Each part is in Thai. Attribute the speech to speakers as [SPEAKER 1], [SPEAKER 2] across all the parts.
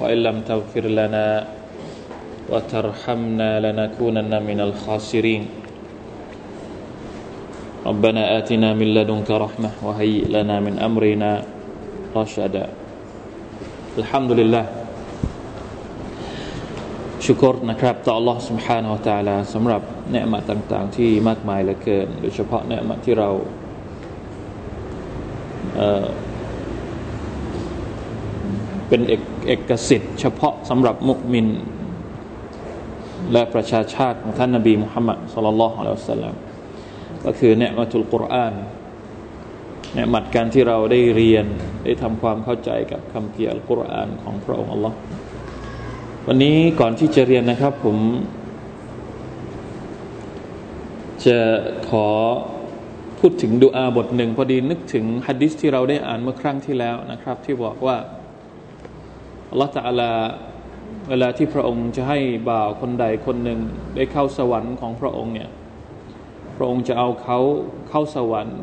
[SPEAKER 1] وإن لم تغفر لنا وترحمنا لنكونن من الخاسرين ربنا آتنا من لدنك رحمة وهيئ لنا من أمرنا رشدا الحمد لله ชุกรนะครับต่อ Allah سبحانه และ تعالى สำหรับเนืมาต่าง ๆ ที่มากมายเหลือเกินโดยเฉพาะเนืมาที่เราเเป็นเอก เอกสิทธิ์ เฉพาะสำหรับมุกมิน และประชาชาติของท่านนบีมุฮัมมัดสุลลัลลอฮุอะลัยฮิสซาลัมก็คือเนืมัตุลกุรอานเนืมัดการที่เราได้เรียนได้ทำความเข้าใจกับคำเพียรกุรอานของพระองค์อัลลอฮ์วันนี้ก่อนที่จะเรียนนะครับผม จะขอพูดถึงดูอาบทหนึ่งพอดีนึกถึงฮะดิษที่เราได้อ่านเมื่อครั้งที่แล้วนะครับ ที่บอกว่า อัลลอฮฺตะลาเวลาที่พระองค์จะให้บ่าวคนใดคนหนึ่งได้เข้าสวรรค์ของพระองค์เนี่ยพระองค์จะเอาเขาเข้าสวรรค์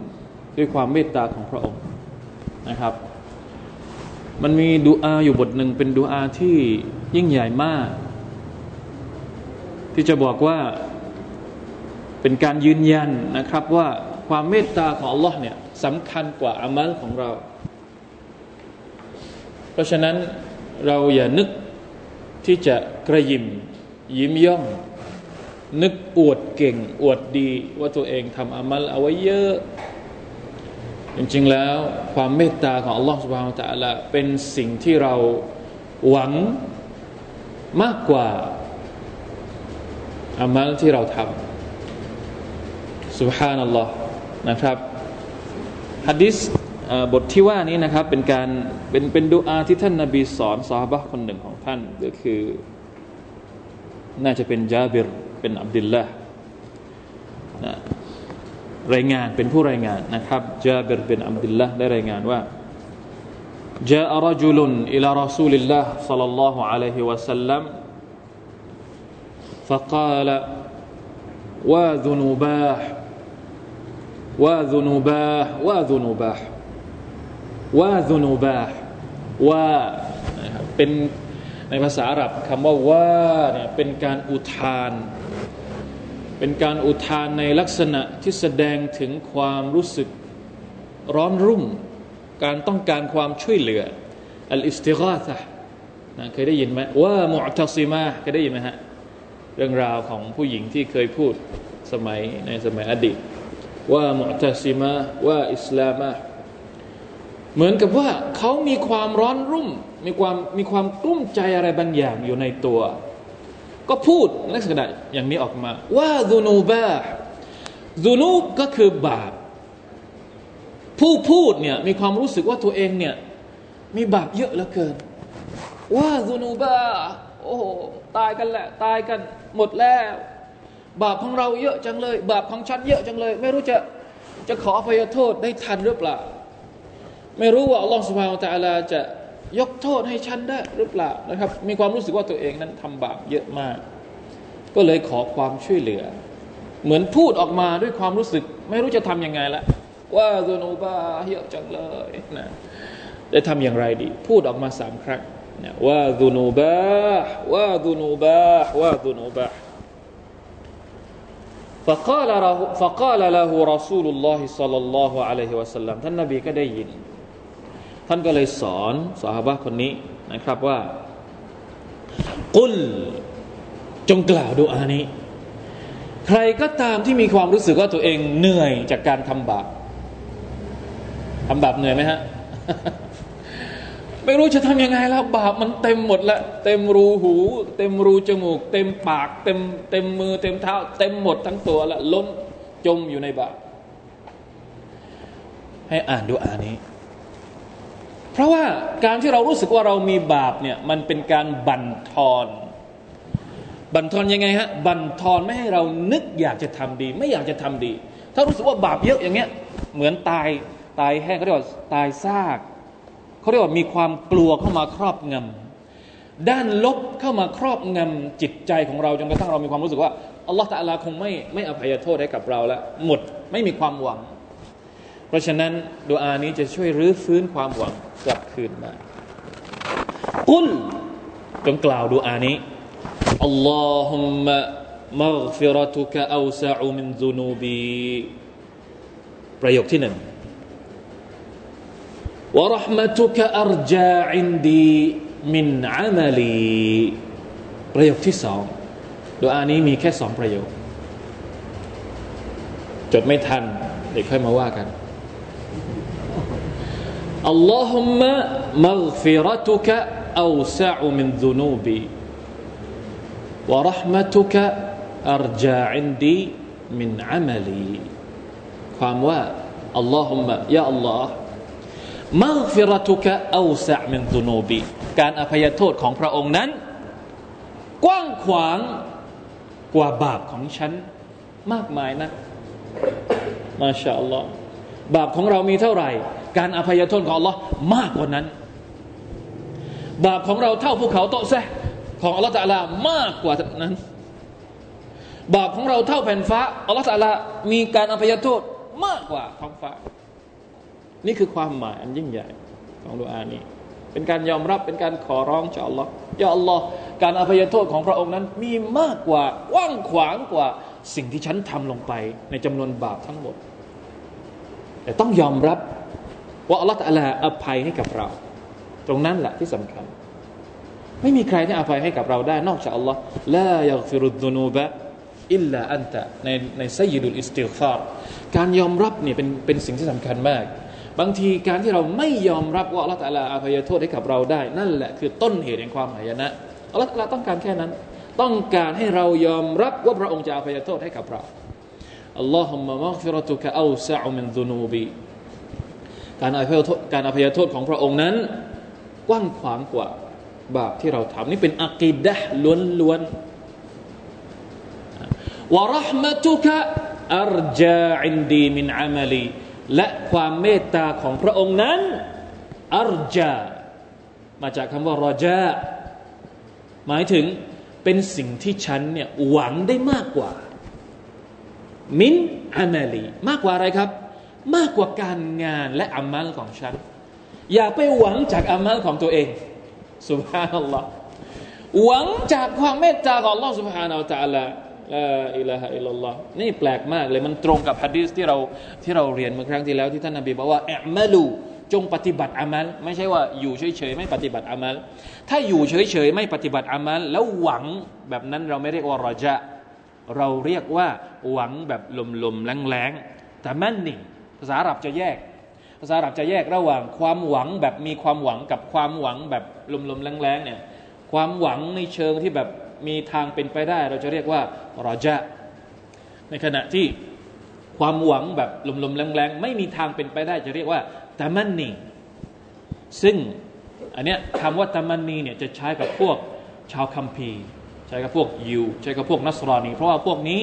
[SPEAKER 1] ด้วยความเมตตาของพระองค์นะครับ มันมีดูอาอยู่บทหนึ่งเป็นดูอาที่ยิ่งใหญ่มาก ที่จะบอกว่าเป็นการยืนยันนะครับว่าความเมตตาของ Allah เนี่ยสำคัญกว่าอามัลของเรา เพราะฉะนั้น เราอย่านึกที่จะกระยิมยิ้มย่อง นึกอวดเก่ง อวดดี ว่าตัวเองทำอามัลเอาไว้เยอะ จริงๆแล้วความเมตตาของอัลลอฮฺสุบฮานตะละเป็นสิ่งที่เราหวังมากกว่าอามัลที่เราทำสุบฮานัลลอฮ์นะครับฮะดิษ บทที่ว่านี้นะครับเป็นการเป็นเป็นดูอาที่ท่านนาบีสอนซาฮบะคนหนึ่งของท่านก็คือ น่าจะเป็นจาบิรเป็นอับดุลละนะรายงานเป็นผู้รายงานนะครับจาบิรเป็นอับดุลละได้รายงานว่า جاء رجل إلى رسول الله صلى الله عليه وسلم فقال وذنوباه وذنوباه وذنوباه ว่าซุนูบาว่าเป็นในภาษาอาหรับคำว่าว่าเนี่ยเป็นการอุทาน เป็นการอุทานในลักษณะที่แสดงถึงความรู้สึกร้อนรุ่ม การต้องการความช่วยเหลืออัลอิสติกาซะนะเคยได้ยินไหมว่ามุอตซิมาเคยได้ยินไหมฮะเรื่องราวของผู้หญิงที่เคยพูดสมัยในสมัยอดีตว่ามุอตซิมาว่าอิสลามะ เหมือนกับว่าเขามีความร้อนรุ่ม มีความมีความกลุ้มใจอะไรบางอย่างอยู่ในตัว ก็พูดลักษณะอย่างนี้ออกมา ว่าซูนูบาซูนูบก็คือบาป ผู้พูดเนี่ยมีความรู้สึกว่าตัวเองเนี่ยมีบาปเยอะเหลือเกิน ว่าซูนูบาโอ้โหตายกันแหละตายกันหมดแล้ว บาปของเราเยอะจังเลย บาปของฉันเยอะจังเลย ไม่รู้จะจะขออภัยโทษได้ทันหรือเปล่า ไม่รู้ว่าอัลลอฮฺสุบฮานตะอัลาจะยกโทษให้ฉันได้หรือเปล่านะครับ มีความรู้สึกว่าตัวเองนั้นทำบาปเยอะมาก ก็เลยขอความช่วยเหลือ เหมือนพูดออกมาด้วยความรู้สึก ไม่รู้จะทํำยังไงละว่าโซนูบาเยอะจังเลยนะจะทำอย่างไรดี พูดออกมาสามครั้งนะว่าซูนูบาว่าซูนูบาว่าซูนูบา فقال له فقال له رسول الله صلى الله عليه وسلم ท่านนบีก็ได้ยิน ท่านก็เลยสอนสาบะคนนี้นะครับว่า กุลจงกล่าวดูอานี้ ใครก็ตามที่มีความรู้สึกว่าตัวเองเหนื่อยจากการทำบาปทำบาปเหนื่อยไหมฮะ ไม่รู้จะทำยังไงแล้ว บาปมันเต็มหมดแล้วเต็มรูหู เต็มรูจมูก เต็มปาก เต็มเต็มมือ เต็มเท้า เต็มหมดทั้งตัวล้วล้นจมอยู่ในบาปให้อ่านดูอานี้ เพราะว่าการที่เรารู้สึกว่าเรามีบาปเนี่ยมันเป็นการบั่นทอนบั่นทอนยังไงฮะบั่นทอนไม่ให้เรานึกอยากจะทำดี ไม่อยากจะทำดี ถ้ารู้สึกว่าบาปเยอะอย่างเงี้ยเหมือนตายตายแห้งเขาเรียกว่าตายซากเขาเรียกว่ามีความกลัวเข้ามาครอบงำด้านลบเข้ามาครอบงำจิตใจของเราจนกระทั่งเรามีความรู้สึกว่าอัลลอฮฺตะลาคงไม่ไม่อภัยโทษให้กับเราแล้วหมดไม่มีความหวัง ราะฉะนั้นดูอานี้จะช่วยรื้อฟื้นความหวังกลับคืนมากุลจงกล่าวดูอานี้อัลลอฮุมะมัฟิรตุกะอัสะอุมินซุนูบีประโยคที่หนึ่งวะรหมตุกะอัรจาอินดีมินอามลีประโยคที่สองดูอานี้มีแค่สองประโยค จดไม่ทันเดี๋ยวค่อยมาว่ากัน อัลลอฮุมะมัฆฟิรตุกะอัวซาอุมินซุนูบีวะราะห์มะตุกะอัรจาอินดีมินอามลีความว่าอัลลอฮุมะยาอัลลอฮ์มัฆฟิรตุกะอัวซามินซุนูบีการอภัยโทษของพระองค์นั้น กว้างขวางกว่าบาปของฉันมากมายนะมาชาอัลลอฮ์บาปของเรามีเท่าไหร่ การอภัยโทษของอัลลอฮ์มากกว่านั้น บาปของเราเท่าภูเขาโตแซของอัลลอฮ์ตะลามากกว่านั้น บาปของเราเท่าแผ่นฟ้าอัลลอฮ์ตะลามีการอภัยโทษมากกว่าท้องฟ้า นี่คือความหมายอันยิ่งใหญ่ของดุอานี้ เป็นการยอมรับเป็นการขอร้องจากอัลลอฮ์ยาอัลลอฮ์การอภัยโทษของพระองค์นั้นมีมากกว่ากว้างขวางกว่าสิ่งที่ฉันทำลงไปในจำนวนบาปทั้งหมด แต่ต้องยอมรับ ว่าอัลลอฮฺตะลาอภัยให้กับเรา ตรงนั้นแหละที่สำคัญ ไม่มีใครที่อภัยให้กับเราได้ นอกจากอัลลอฮ์ลายัฟิรุดนูบะอิลลาอันตะในในไซยิดุลอิสติฟารการยอมรับเนี่ยเป็นเป็นสิ่งที่สำคัญมาก บางทีการที่เราไม่ยอมรับว่าอัลลอฮฺตะลาอภัยโทษให้กับเราได้ นั่นแหละคือต้นเหตุแห่งความหายนะอัลลอฮฺต้องการแค่นั้น ต้องการให้เรายอมรับว่าพระองค์จะอภัยโทษให้กับเราอัลลอฮุมะมักฟิรตุกะอัลซะอุมินซุนูบี การอภัยโทษการอภัยโทษของพระองค์นั้น กว้างขวางกว่าบาปที่เราทำนี่เป็นอักีดะล้วนๆวะรหมตุกะอัรจาอินดีมินอามัลีและความเมตตาของพระองค์นั้นอัรจามาจากคำว่ารอจาหมายถึงเป็นสิ่งที่ฉันเนี่ยหวังได้มากกว่า มินอามาลีมากกว่าอะไรครับ มากกว่าการงานและอามัลของฉัน อย่าไปหวังจากอามัลของตัวเองสุบฮานัลลอฮ์หวังจากความเมตตาของ Allah سبحانه และ تعالى ลาอิลาฮะอิลลัลลอฮ์นี่แปลกมากเลยมันตรงกับฮะดีษที่เราที่เราเรียนเมื่อครั้งที่แล้วที่ท่านนบีบอกว่าอัมลูจงปฏิบัติอามัลไม่ใช่ว่าอยู่เฉยๆไม่ปฏิบัติอามัลถ้าอยู่เฉยๆไม่ปฏิบัติอามัลแล้วหวังแบบนั้นเราไม่เรียกว่ารอจะเราเรียกว่าหวังแบบลมๆแรงๆแต่มั่นนี่ภ าษาอาหรับจะแยก ภาษาอาหรับจะแยกระหว่างความหวังแบบมีความหวังกับความหวังแบบลมๆแรงๆเนี่ยความหวังในเชิงที่แบบมีทางเป็นไปได้ เราจะเรียกว่ารอจะในขณะที่ความหวังแบบลมๆแรงๆไม่มีทางเป็นไปได้จะเรียกว่าตามันนีซึ่งอันเนี้ยคำว่าตามันนีเนี่ยจะใช้กับพวกชาวคัมภีร์ ใช้กับพวกยิว ใช้กับพวกนัสรอนีเพราะว่าพวกนี้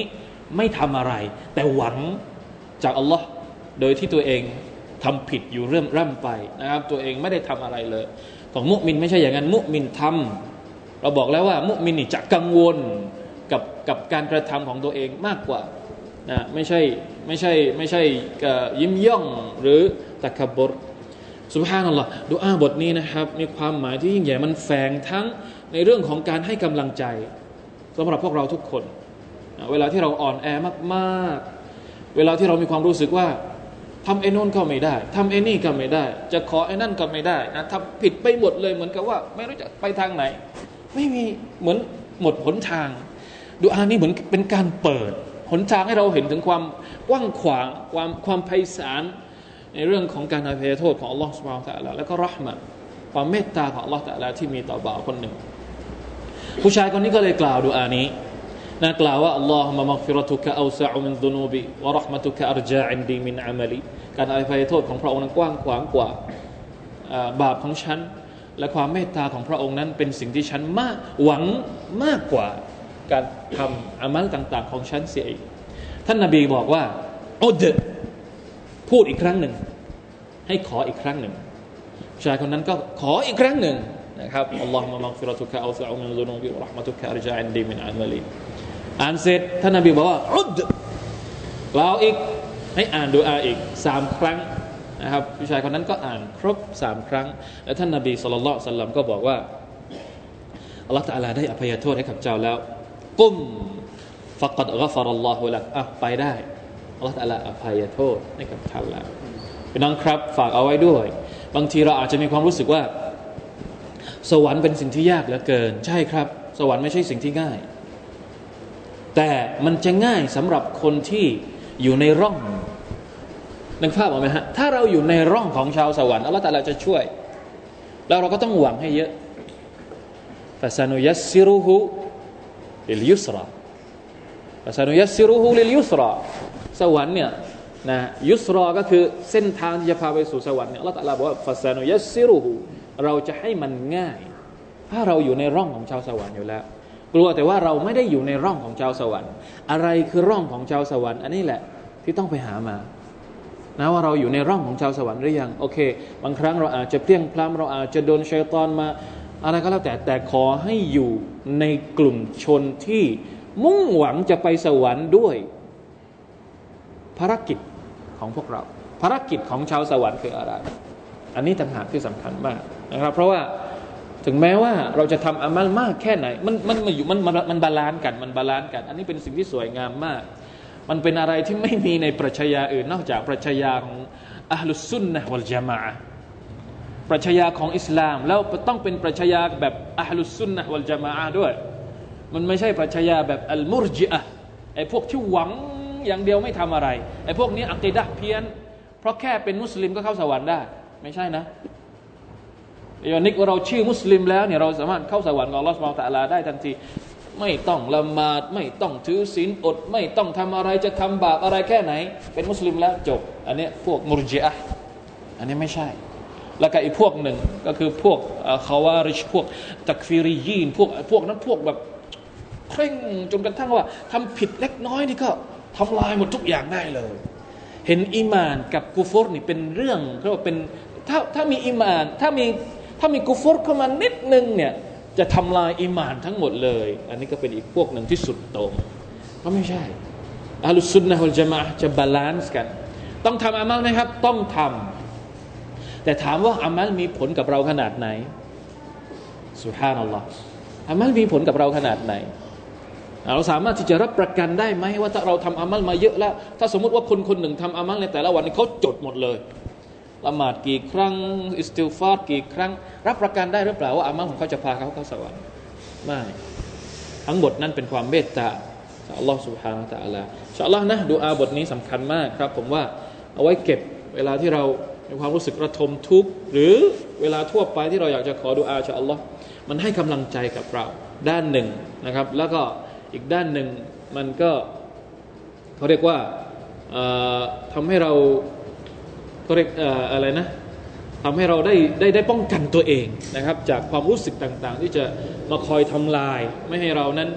[SPEAKER 1] ไม่ทำอะไร แต่หวังจากอัลลอฮ์ โดยที่ตัวเองทำผิดอยู่เริ่มร่ำไปนะครับ ตัวเองไม่ได้ทำอะไรเลย ของมุมินไม่ใช่อย่างนั้น มุมินทำเราบอกแล้วว่า มุมินนี่จะกังวลกับกับการกระทำของตัวเองมากกว่านะไม่ใช่ไม่ใช่ไม่ใช่ยิ้มย่องหรือตะกบรสุภาพนัลลอฮ์ดูอาบทนี้นะครับ มีความหมายที่ยิ่งใหญ่มันแฝงทั้งในเรื่องของการให้กำลังใจสำหรับพวกเราทุกคน เวลาที่เราอ่อนแอมากๆ เวลาที่เรามีความรู้สึกว่า ทำไอ้นนก็ไม่ได้ทำไอ้นี่ก็ไม่ได้ จะขอไอ้นั่นก็ไม่ได้นะทำผิดไปหมดเลยเหมือนกับว่า ไม่รู้จะไปทางไหน ไม่มีเหมือนหมดหนทาง ดูอานี้เหมือนเป็นการเปิดหนทางให้เราเห็นถึงความกว้างขวางความความไพศาลในเรื่องของการอภัยโทษของอัลลอฮฺสุบฮานตะลาแล้วก็รหมะความเมตตาของอัลลอฮฺตะลาที่มีต่อบ่าวคนหนึ่ง ผู้ชายคนนี้ก็เลยกล่าวดูอานี้ นะกล่าวว่าอัลลอฮฺมะมักฟิรตุกะอัลซะอุมินดุนูบิวะรหมะตุกะอัรจาอินดีมินอามัลีการอภัยโทษของพระองค์นั้นกว้างขวางกว่าบาปของฉัน และความเมตตาของพระองค์นั้นเป็นสิ่งที่ฉันมากหวังมากกว่าการทำอามัลต่าง ๆ ของฉันเสียอีกท่านนาบีบอกว่าอุดพูดอีกครั้งหนึ่ง ให้ขออีกครั้งหนึ่งชายคนนั้นก็ขออีกครั้งหนึ่งนะครับอัลลอฮฺมะมักฟิรตุกะอัลซะอุมินซุนุบิรหมะตุกะอรจาอินดีมินอัลมาลี อ่านเสร็จท่านนบีบอกว่าอุดกล่าวอีกให้อ่านดูอาอีกสามครั้งนะครับผู้ชายคนนั้นก็อ่านครบสามครั้ง และท่านนบีสุลต่านสัลลัมก็บอกว่าอัลลอฮฺตะลาได้อภัยโทษให้กับเจ้าแล้ว กุมฟักัดกัฟารัลลอฮุลักอะไปได้อัลลอฮฺตะลาอภัยโทษให้กับเจ้าแล้วพี่น้องครับฝากเอาไว้ด้วย บางทีเราอาจจะมีความรู้สึกว่า สวรรค์เป็นสิ่งที่ยากเหลือเกิน ใช่ครับ สวรรค์ไม่ใช่สิ่งที่ง่าย แต่มันจะง่ายสำหรับคนที่อยู่ในร่องนึกภาพออกไหมฮะถ้าเราอยู่ในร่องของชาวสวรรค์อัลลอฮฺตาลาจะช่วย แล้วเราก็ต้องหวังให้เยอะฟาซานุยัสซิรุฮูลิลยุสราฟาซานุยัสซิรุฮูลิลยุสราสวรรค์เนี่ยนะยุสรอก็คือเส้นทางที่จะพาไปสู่สวรรค์เนี่ยอัลลอฮฺตาลาบอกว่าฟาซานุยัสซิรุฮูเราจะให้มันง่าย ถ้าเราอยู่ในร่องของชาวสวรรค์อยู่แล้ว กลัวแต่ว่าเราไม่ได้อยู่ในร่องของชาวสวรรค์ อะไรคือร่องของชาวสวรรค์ อันนี้แหละที่ต้องไปหามานะว่าเราอยู่ในร่องของชาวสวรรค์หรือยังโอเค บางครั้งเราอาจจะเพี้ยงพล้ำเราอาจจะโดนชัยตอนมา อะไรก็แล้วแต่แต่ขอให้อยู่ในกลุ่มชนที่มุ่งหวังจะไปสวรรค์ด้วย ภารกิจของพวกเรา ภารกิจของชาวสวรรค์คืออะไร อันนี้ต่างหากที่สำคัญมากนะครับ เพราะว่า ถึงแม้ว่าเราจะทำอามัลมากแค่ไหน มันมันมันอยู่มันมัน balance กันมัน balance กัน อันนี้เป็นสิ่งที่สวยงามมาก มันเป็นอะไรที่ไม่มีในปรัชญาอื่น นอกจากปรัชญาของอะฮฺลุสสุนนะฮฺวัลญะมาอะฮฺปรัชญาของอิสลาม แล้วต้องเป็นปรัชญาแบบอะฮฺลุสสุนนะฮฺวัลญะมาอะฮฺด้วย มันไม่ใช่ปรัชญาแบบอัลมุรจิอะไอพวกที่หวังอย่างเดียวไม่ทำอะไรไอพวกนี้อักีดะเพี้ยน เพราะแค่เป็นมุสลิมก็เข้าสวรรค์ได้ ไม่ใช่นะ ย่านึกว่าเราชื่อมุสลิมแล้วเนี่ยเราสามารถเข้าสวรรค์ของอัลอสุบไบร์ตะลาได้ทันที ไม่ต้องละหมาดไม่ต้องถือศีลอด ไม่ต้องทำอะไรจะทำบาปอะไรแค่ไหน เป็นมุสลิมแล้วจบ อันนี้พวกมุรจิอะอันนี้ไม่ใช่ แล้วก็อีกพวกหนึ่งก็คือพวกคาวาริชพวกตักฟิริยีนพวกพวกนั้นพวกแบบเคร่งจนกระทั่งว่าทำผิดเล็กน้อยนี่ก็ทำลายหมดทุกอย่างได้เลย เห็นอีมานกับกูฟอร์นี่เป็นเรื่องเขาบอกเป็นถ้าถ้ามีอีมาน ถ้ามี ถ้ามีกูฟอร์เข้ามานิดนึงเนี่ยจะทำลายอิมานทั้งหมดเลย อันนี้ก็เป็นอีกพวกหนึ่งที่สุดโต่งก็ไม่ใช่أهل السنة والجماعة จะ balance กัน ต้องทำอามัลไหมครับ ต้องทำแต่ถามว่าอามัลมีผลกับเราขนาดไหนสุฮานัลลอฮ์อามัลมีผลกับเราขนาดไหน เราสามารถที่จะรับประกันได้ไหมว่าถ้าเราทำอามัลมาเยอะแล้ว ถ้าสมมติว่าคนคนหนึ่งทำอามัลในแต่ละวันเขาจดหมดเลย ละหมาดกี่ครั้ง อิสติฟาร์กี่ครั้ง รับประกันได้หรือเปล่าว่าอามัลของเขาจะพาเขาเข้าสวรรค์ไม่ทั้งหมดนั้นเป็นความเมตตาอัลลอฮฺสุบฮานาตะอัลลอฮฺชอัลลอฮ์นะดูอาบทนี้สำคัญมากครับ ผมว่าเอาไว้เก็บเวลาที่เรามีความรู้สึกระทมทุกข์หรือเวลาทั่วไปที่เราอยากจะขอดูอาชาอัลลอฮ์มันให้กำลังใจกับเราด้านหนึ่งนะครับ แล้วก็อีกด้านหนึ่งมันก็เขาเรียกว่าทำให้เรา ก็เรียกอะไรนะทำให้เราได้ได้ได้ป้องกันตัวเองนะครับ จากความรู้สึกต่างๆ ที่จะมาคอยทำลาย ไม่ให้เรานั้น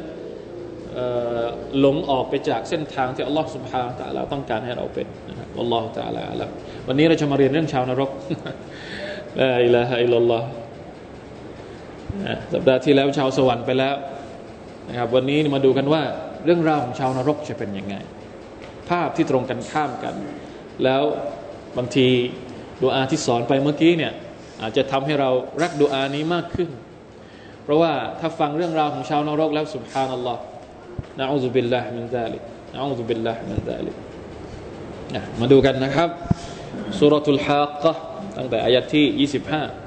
[SPEAKER 1] หลงออกไปจากเส้นทางที่อัลลอฮฺสุบฮานะตะลาต้องการให้เราเป็นนะครับอัลลอฮฺตะลาล้ววันนี้เราจะมาเรียนเรื่องชาวนรกลาอิลาฮะอิลลอฮสัปดาห์ที่แล้วชาวสวรรค์ไปแล้วนะครับ วันนี้มาดูกันว่าเรื่องราวของชาวนรกจะเป็นยังไง ภาพที่ตรงกันข้ามกัน แล้ว บางทีดูอาที่สอนไปเมื่อกี้เนี่ยอาจจะทำให้เรารักดูอานี้มากขึ้น เพราะว่าถ้าฟังเรื่องราวของชาวนรกแล้วสุบฮานัลลอฮ์นะอูซุบิลลาฮ์มินซาลิกนะอูซุบิลลาฮ์มินซาลิกมาดูกันนะครับสุรทูลฮาก์ตั้งแต่อายะที่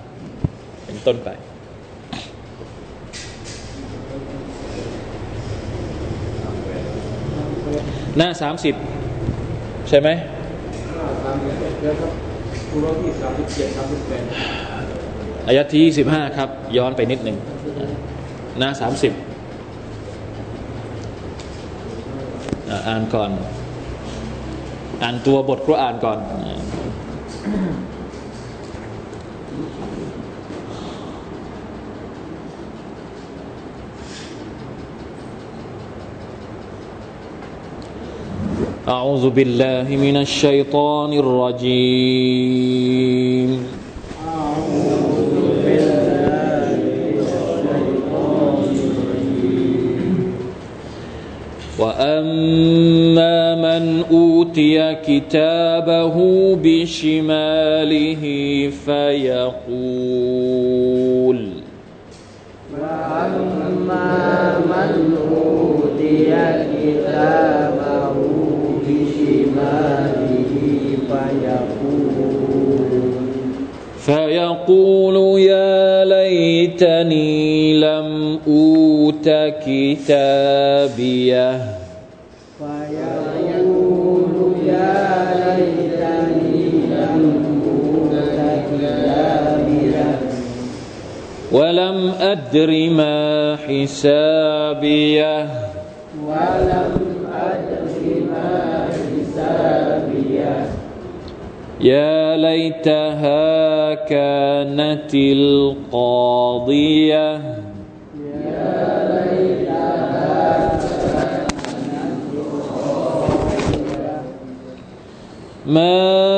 [SPEAKER 1] 25 เป็นต้นไป หน้า 30 ใช่ไหม อายะที่สิบห้าครับ ย้อนไปนิดหนึ่งหน้าสามสิบอ่านก่อน อ่านตัวบทกุรอานก่อน أعوذ بالله من الشيطان الرجيم. وأما من أوتي كتابه بشماله فيقول
[SPEAKER 2] وأما من أوتي كتابه فيقول
[SPEAKER 1] يا ليتني لم أوت كتابيه.
[SPEAKER 2] فيقول يا ليتني لم أوت كتابيه.
[SPEAKER 1] ولم أدر ما حسابيه.
[SPEAKER 2] ولم أدر ما حسابيه.
[SPEAKER 1] يا ليتها كانت القاضية. ما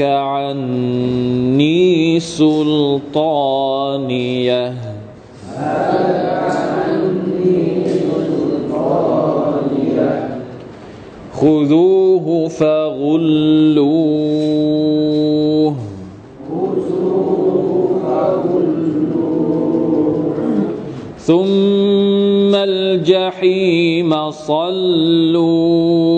[SPEAKER 1] هلك عني سلطانيه خذوه فغلوه. ثم الجحيم صلوه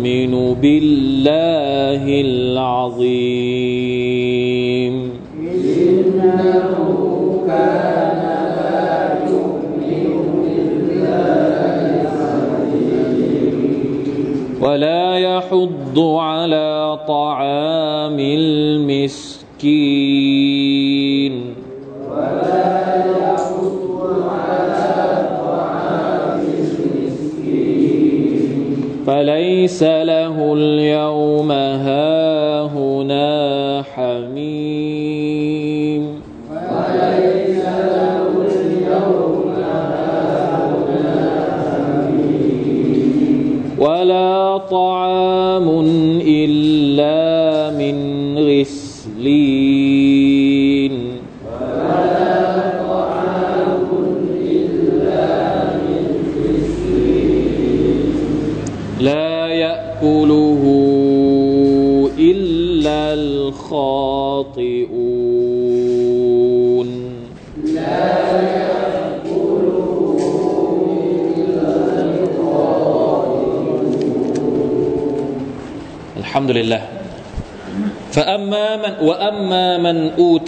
[SPEAKER 1] نؤمن بالله العظيم إنه كان لا يؤمن بالله ولا يحض على طعام المسكين فليس له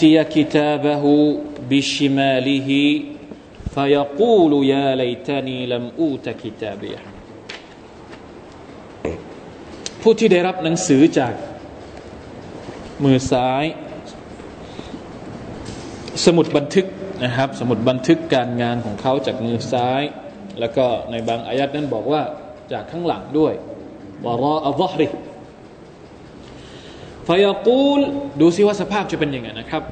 [SPEAKER 1] أوتي كتابه بشماله فيقول يا ليتني لم أوت كتابيه ผู้ที่ได้รับหนังสือจากมือซ้าย สมุดบันทึกนะครับ สมุดบันทึกการงานของเขาจากมือซ้าย แล้วก็ในบางอายัดนั้นบอกว่าจากข้างหลังด้วยวารออัลลอฮริ ฟยากูลดูซิว่าสภาพจะเป็นยังไงนะครับ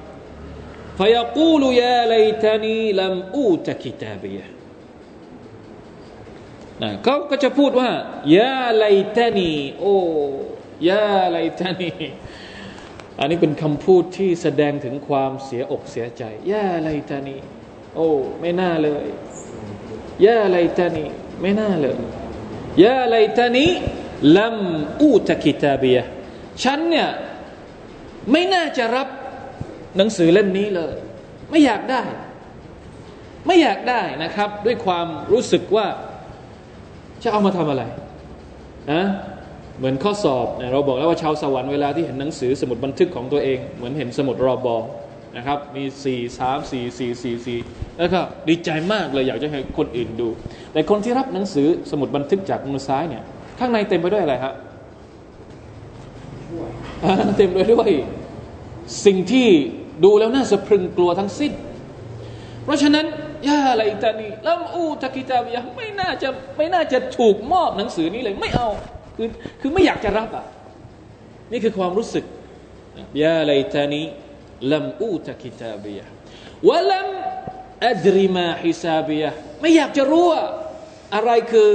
[SPEAKER 1] ฟยากูลยาไลตานีลัมอูตะกิตาบียะนะเขาก็จะพูดว่ายาไลตานีโอ้ยาไลตานีอันนี้เป็นคำพูดที่แสดงถึงความเสียอกเสียใจยาไลตานีโอ้ไม่น่าเลยยาไลตานีไม่น่าเลยยาไลตานีลัมอูตะกิตาบียฉันเนี่ย ไม่น่าจะรับหนังสือเล่มนี้เลย ไม่อยากได้ ไม่อยากได้นะครับ ด้วยความรู้สึกว่าจะเอามาทำอะไรนะเหมือนข้อสอบเราบอกแล้วว่าชาวสวรรค์เวลาที่เห็นหนังสือสมุดบันทึกของตัวเอง เหมือนเห็นสมุดรอบอนะครับ มีสี่สามสี่สี่สี่สี่แล้วก็ดีใจมากเลยอยากจะให้คนอื่นดู แต่คนที่รับหนังสือสมุดบันทึกจากมือซ้ายเนี่ย ข้างในเต็มไปด้วยอะไรครับ เต็มไปด้วย สิ่งที่ดูแล้วน่าสะพรึงกลัวทั้งสิ้น เพราะฉะนั้นยาอะไรตานีลัมอูตะกิตาบยะไม่น่าจะไม่น่าจะถูกมอบหนังสือนี้เลย ไม่เอาคือคือไม่อยากจะรับอะนี่คือความรู้สึกยาอะไรตานีลัมอูตะกิตาบยะวะลัมอัดริมาฮิซาบยะไม่อยากจะรู้ว่าอะไรคือ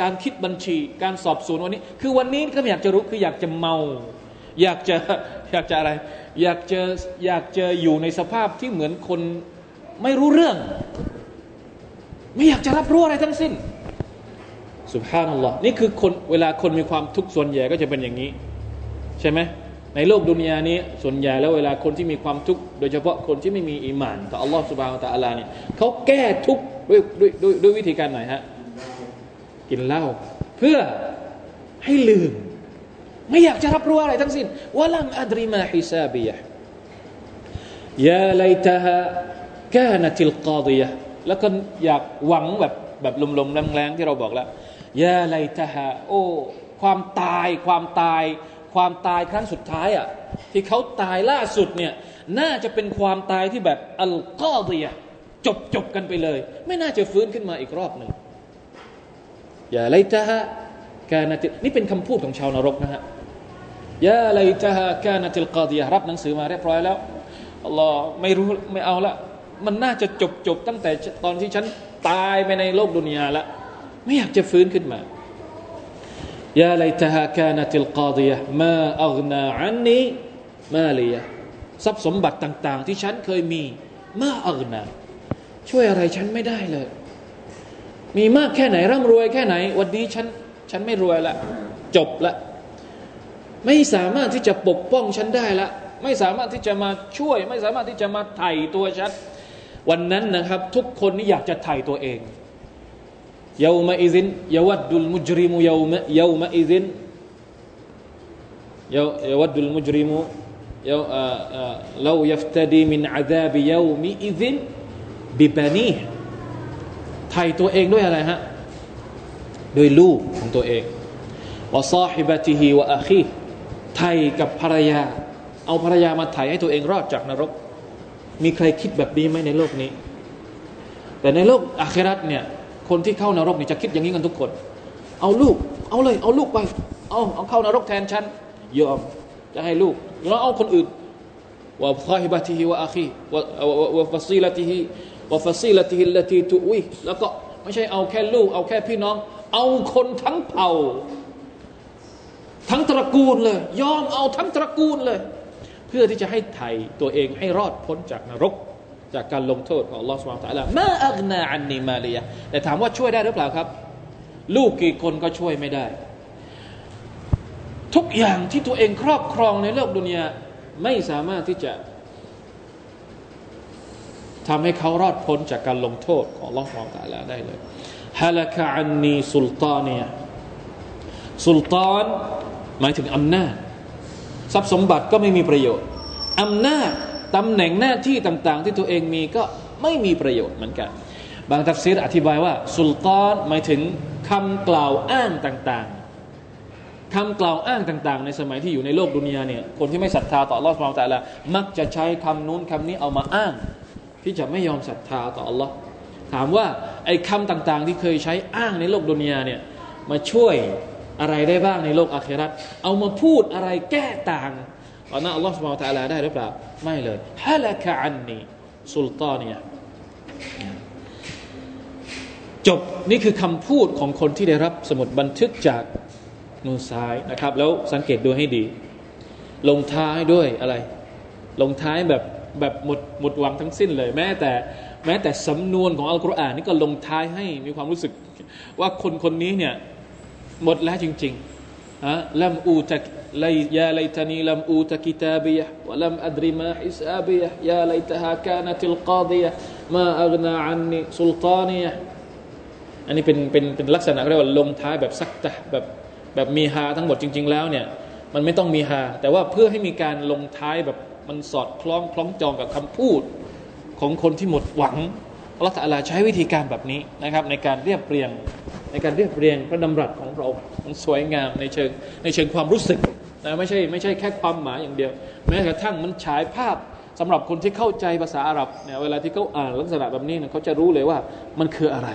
[SPEAKER 1] การคิดบัญชี การสอบสวนวันนี้ คือวันนี้ก็อยากจะรู้คืออยากจะเมา อยากจะอยากจะอะไร อยากจะอยากจะอยู่ในสภาพที่เหมือนคนไม่รู้เรื่อง ไม่อยากจะรับรู้อะไรทั้งสิ้นสุบฮานัลลอฮ์นี่คือคนเวลาคนมีความทุกข์ส่วนใหญ่ก็จะเป็นอย่างนี้ ใช่ไหมในโลกดุนยานี้ส่วนใหญ่แล้วเวลาคนที่มีความทุกข์โดยเฉพาะคนที่ไม่มีอีมานต่ออัลลอฮ์สุบานตะอัลาเนี่ยเขาแก้ทุกข์ด้วยด้วยด้วยด้วยวิธีการไหนฮะกินเหล้าเพื่อให้ลืม ไม่อยากจะรับรู้อะไรทั้งสิ้นวะลัมอัดริมาฮิซาบียะยาไลตาฮะกานติลกาดียะแล้วก็อยากหวังแบบแบบลมๆแรงๆที่เราบอกแล้วยาไลตาฮะโอ้ความตายความตาย ความตายครั้งสุดท้ายอะที่เขาตายล่าสุดเนี่ยน่าจะเป็นความตายที่แบบอัลกอดียะจบจบกันไปเลย ไม่น่าจะฟื้นขึ้นมาอีกรอบหนึ่งอย่าไลตาฮะกานตินี่เป็นคำพูดของชาวนรกนะฮะ ยาไลตาฮะกานติลกาดียรับหนังสือมาเรียบร้อยแล้วอัลลอฮ์ไม่รู้ไม่เอาละมันน่าจะจบจบตั้งแต่ตอนที่ฉันตายไปในโลกดุนยาละไม่อยากจะฟื้นขึ้นมายาไลตาฮะกานติลกาดียมาอักนาอันนี้มาเลียะทรัพย์สมบัติต่าง ๆ ที่ฉันเคยมีมาอักนาช่วยอะไรฉันไม่ได้เลย มีมากแค่ไหนร่ำรวยแค่ไหน วันนี้ฉันฉันไม่รวยละจบละ ไม่สามารถที่จะปกป้องฉันได้ละ ไม่สามารถที่จะมาช่วย ไม่สามารถที่จะมาไถ่ตัวฉันวันนั้นนะครับ ทุกคนนี่อยากจะไถ่ตัวเองيومئذ يود المجرم يوم يومئذ يود المجرم لو يفتدي من عذاب يومئذ ببنيهไถ่ตัวเองด้วยอะไรฮะโดยลูกของตัวเองوصاحبته وأخيه ไถ่กับภรรยา เอาภรรยามาไถ่ให้ตัวเองรอดจากนรก มีใครคิดแบบนี้ไหมในโลกนี้ แต่ในโลกอาคราตเนี่ยคนที่เข้านรกนี่จะคิดอย่างนี้กันทุกคน เอาลูก เอาเลย เอาลูกไป เอาเอาเข้านรกแทนฉันยอมจะให้ลูกแล้วเอาคนอื่นوصاحبته وأخيه و وفصيلته وفصيلته التي تؤويهแล้วก็ไม่ใช่เอาแค่ลูก เอาแค่พี่น้อง เอาคนทั้งเผ่า ทั้งตระกูลเลย ยอมเอาทั้งตระกูลเลย เพื่อที่จะให้ไถ่ตัวเองให้รอดพ้นจากนรก จากการลงโทษของลอสวาตาละมาอักนาอันนีมาเลียแต่ถามว่าช่วยได้หรือเปล่าครับ ลูกกี่คนก็ช่วยไม่ได้ ทุกอย่างที่ตัวเองครอบครองในโลกดุนยาไม่สามารถที่จะทำให้เขารอดพ้นจากการลงโทษของลอสวาตาละได้เลยฮะละกะอันนีสุลตานียสุลตาน หมายถึงอำนาจ ทรัพย์สมบัติก็ไม่มีประโยชน์อำนาจตำแหน่งหน้าที่ต่างๆ ที่ตัวเองมีก็ไม่มีประโยชน์เหมือนกัน บางทัฟซีรอธิบายว่าสุลตานหมายถึงคำกล่าวอ้างต่างๆคำกล่าวอ้างต่าง ๆ ในสมัยที่อยู่ในโลกดุนยาเนี่ยคนที่ไม่ศรัทธาต่อลอสุบไบร์ตะละมักจะใช้คำนู้นคำนี้เอามาอ้าง ที่จะไม่ยอมศรัทธาต่ออัลลอฮ์ถามว่าไอ้คำต่างๆ ที่เคยใช้อ้างในโลกดุนยาเนี่ยมาช่วย อะไรได้บ้างในโลกอาคราตเอามาพูดอะไรแก้ต่างต่อหน้าอัลลอฮฺสุบไบร์ตะลาได้หรือเปล่า ไม่เลยฮะละกะอันนีสุลตานียจบนี่คือคำพูดของคนที่ได้รับสมุดบันทึกจากมือซ้ายนะครับ แล้วสังเกตดูให้ดี ลงท้ายด้วยอะไร ลงท้ายแบบแบบหมดหมดหวังทั้งสิ้นเลย แม้แต่แม้แต่สำนวนของอัลกุรอานนี่ก็ลงท้ายให้มีความรู้สึกว่าคนคนนี้เนี่ย หมดแล้วจริงๆอะลัมอูตะยาไลตานีลัมอูตะกิตาบียะวะลัมอัดริมาฮิสอาบียะยาไลตฮาคานะติลกาดียะมาอักนาอันนีสุลตานียะอันนี้เป็นเป็นเป็นลักษณะเรียกว่าลงท้ายแบบสักตะแบบแบบมีฮาทั้งหมดจริง ๆ แล้วเนี่ยมันไม่ต้องมีฮาแต่ว่าเพื่อให้มีการลงท้ายแบบมันสอดคล้องคล้องจองกับคำพูดของคนที่หมดหวัง อัลลอฮฺตะลาใช้วิธีการแบบนี้นะครับ ในการเรียบเรียงในการเรียบเรียงพระดำรัสของเรามันสวยงามในเชิงในเชิงความรู้สึกนะไม่ใช่ไม่ใช่แค่ความหมายอย่างเดียว แม้กระทั่งมันฉายภาพสำหรับคนที่เข้าใจภาษาอาหรับเนี่ยเวลาที่เขาอ่านลักษณะแบบนี้เนี่ยเขาจะรู้เลยว่ามันคืออะไร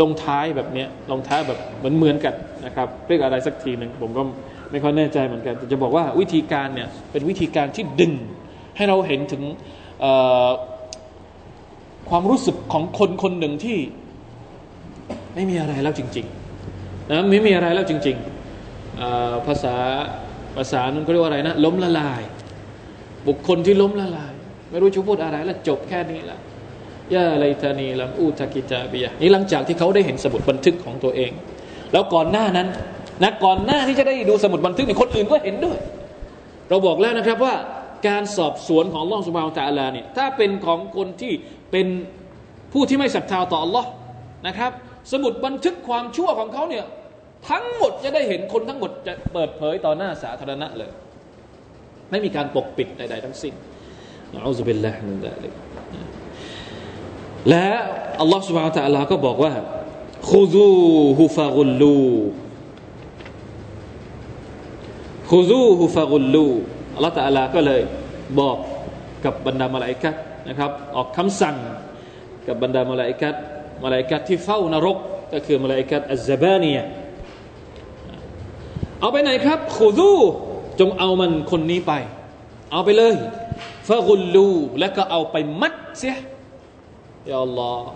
[SPEAKER 1] ลงท้ายแบบนี้ลงท้ายแบบเหมือนเหมือนกันนะครับเรียกอะไรสักทีหนึ่งผมก็ไม่ค่อยแน่ใจเหมือนกันแต่จะบอกว่าวิธีการเนี่ยเป็นวิธีการที่ดึงให้เราเห็นถึง ความรู้สึกของคนคนหนึ่งที่ ไม่มีอะไรแล้วจริงๆนะไม่มีอะไรแล้วจริงๆภาษาภาษานั้นเขาเรียกว่าอะไรนะ ล้มละลาย บุคคลที่ล้มละลาย ไม่รู้จะพูดอะไรแล้วจบแค่นี้ละยาไลตานีลัมอูตะกิจาบียนี่หลังจากที่เขาได้เห็นสมุดบันทึกของตัวเอง แล้วก่อนหน้านั้นนะก่อนหน้าที่จะได้ดูสมุดบันทึกนี่คนอื่นก็เห็นด้วย เราบอกแล้วนะครับว่าการสอบสวนของล่องสุบาวตะลาเนี่ยถ้าเป็นของคนที่ เป็นผู้ที่ไม่ศรัทธาต่อ Allah นะครับ สมุดบันทึกความชั่วของเขาเนี่ยทั้งหมดจะได้เห็นคนทั้งหมดจะเปิดเผยต่อหน้าสาธารณะเลย ไม่มีการปกปิดใดๆทั้งสิ้นนะอัลลอฮฺบิลลาฮิมินซาลิกและอัลลอฮฺ سبحانه และ تعالى ก็บอกว่าคุซูฮุฟะกุลลูคุซูฮุฟะกุลลูอัลลอฮฺ تعالى ก็เลยบอกกับบรรดามาลาอิกัด นะครับออกคำสั่งกับบรรดามาลาอิกัดมาลาอิกัดที่เฝ้านรก ก็คือมาลาอิกัด الزبانيةเอาไปไหนครับขุซูจงเอามันคนนี้ไป เอาไปเลยฟะกุลลูแล้วก็เอาไปมัดเสียยาอัลลอฮ์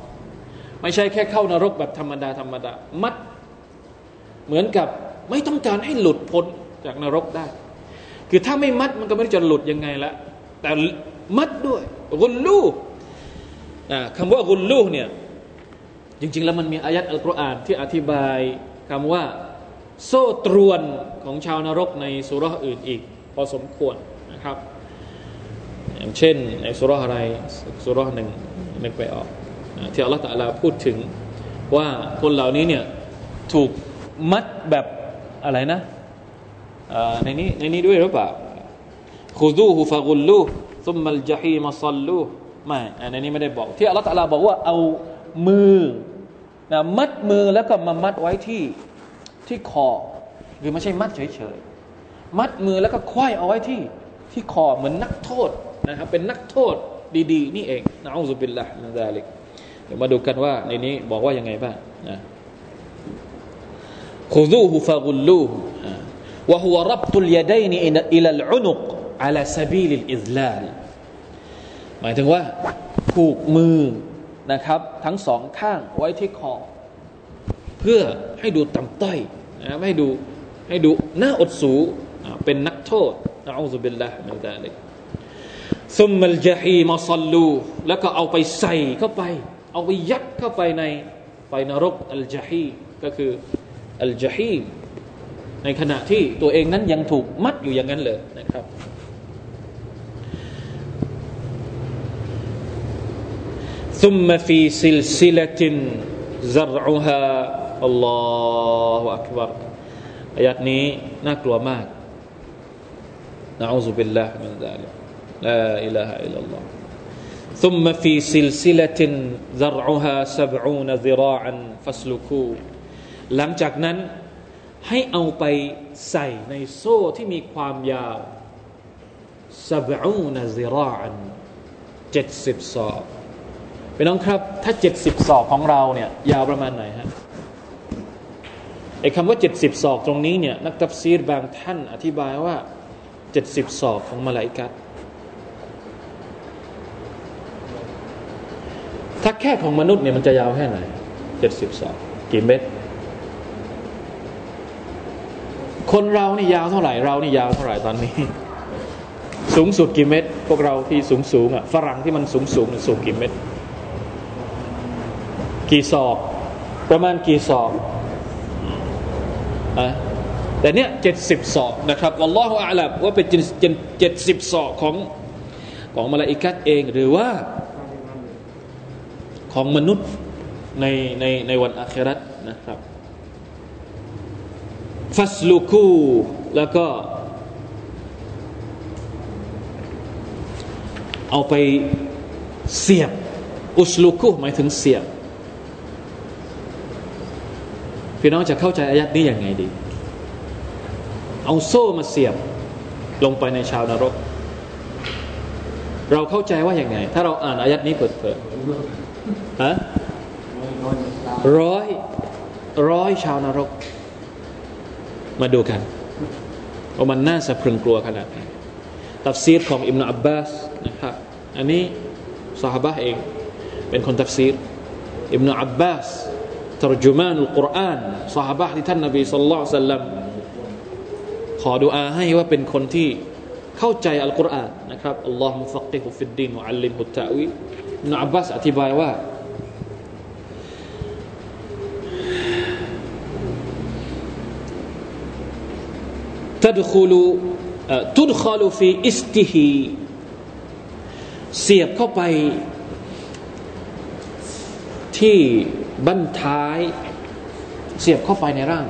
[SPEAKER 1] ไม่ใช่แค่เข้านรกแบบธรรมดาธรรมดา มัด เหมือนกับไม่ต้องการให้หลุดพ้นจากนรกได้ คือถ้าไม่มัดมันก็ไม่รู้จะหลุดยังไงละแต่ มัดด้วยกุลลูคำว่ากุลลูเนี่ยจริง ๆ แล้วมันมีอายัดอัลกุรอานที่อธิบายคำว่า โซ่ตรวนของชาวนรกในสุรษอื่นอีก พอสมควรนะครับ อย่างเช่นในสุรษอะไรสุรษหนึ่งนึกไปออกที่อัลลอฮฺตะลาพูดถึงว่าคนเหล่านี้เนี่ยถูกมัดแบบอะไรนะในนี้ในนี้ด้วยหรือเปล่าคูดูฮูฟะกุลลู ซุมมัลจฮีมาซัลลูไม่ในนี้ไม่ได้บอก ที่อัลลอฮฺตะลาบอกว่าเอามือนะมัดมือแล้วก็มามัดไว้ที่ที่คอคือไม่ใช่มัดเฉยๆมัดมือแล้วก็ควายเอาไว้ที่ที่คอเหมือนนักโทษนะครับเป็นนักโทษดีๆ นี่เองนะอัลลอฮฺบิลละมินซาลิกเดี๋ยวมาดูกันว่าในนี้บอกว่ายังไงบ้างนะขุดูฮุฟะกุลลูวะฮุวรับตุลยาดัยนีإلى العنق على سبيل الإذلالหมายถึงว่าผูกมือนะครับ ทั้งสองข้างไว้ที่คอ เพื่อให้ดูต่ำต้อยนะไม่ให้ดูให้ดูน่าอดสูเป็นนักโทษนะوالعياذ بالله من ذلك ثم الجحيم صلوه แล้วก็เอาไปใส่เข้าไป เอาไปยัดเข้าไปในไฟนรกอัลจฮีก็คืออัลจฮีในขณะที่ตัวเองนั้นยังถูกมัดอยู่อย่างนั้นเลยนะครับ ซุมมาฟีซิลซิลติน زرعها อัลลอฮฺอักบารอายัดนี้น่ากลัวมากนะอูซุบิลลาฮ์มินซาลิก لا إله إلا الله ثم في سلسلة زرعها سبعون ذراعا فاسلكوه หลังจากนั้นให้เอาไปใส่ในโซ่ที่มีความยาวสับอูนซิราอันเจ็ดสิบศอก ไปน้องครับ ถ้าเจ็ดสิบศอกของเราเนี่ยยาวประมาณไหนฮะไอ้คำว่าเจ็ดสิบศอกตรงนี้เนี่ยนักตัฟซีรบางท่านอธิบายว่าเจ็ดสิบศอกของมาลายกัตถ้าแค่ของมนุษย์เนี่ยมันจะยาวแค่ไหนเจ็ดสิบสองกี่เมตร คนเรานี่ยาวเท่าไหร่เรานี่ยาวเท่าไหร่ตอนนี้ สูงสุดกี่เมตร พวกเราที่สูงสูงอะฝรั่งที่มันสูงสูงสูงกี่เมตร กี่ศอก ประมาณกี่ศอกอะแต่เนี้ยเจ็ดสิบศอกนะครับอัลลอฮฺอาลับว่าเป็นเจ็ดสิบศอกของของมาลาอิกัดเองหรือว่าของมนุษย์ในในในวันอาคราตนะครับฟัสลูคูแล้วก็ เอาไปเสียบ อุสลูคูหมายถึงเสียบ พี่น้องจะเข้าใจอายัดนี้อย่างไงดี เอาโซ่มาเสียบลงไปในชาวนรก เราเข้าใจว่าอย่างไง ถ้าเราอ่านอายัดนี้เปิดๆฮะร้อยร้อยชาวนรก มาดูกันว่ามันน่าสะพรึงกลัวขนาดไหนตัฟซีรของอิบนุอับบาสนะครับ อันนี้เศาะฮาบะฮ์เอง เป็นคนตัฟซีรอิบนุอับบาส ตรจุมานุลกุรอานสหบะที่ท่านนบีสุลต่านสัลลัมขอดุอาให้ว่าเป็นคนที่เข้าใจอัลกุรอานนะครับอัลลอฮฺมุฟักกิฮุฟิดดีนวะอัลลิมฮุตตะวีอิมนาอับบาสอธิบายว่า تدخل تدخل في استه เสียบเข้าไป ที่ บั้นท้ายเสียบเข้าไปในร่าง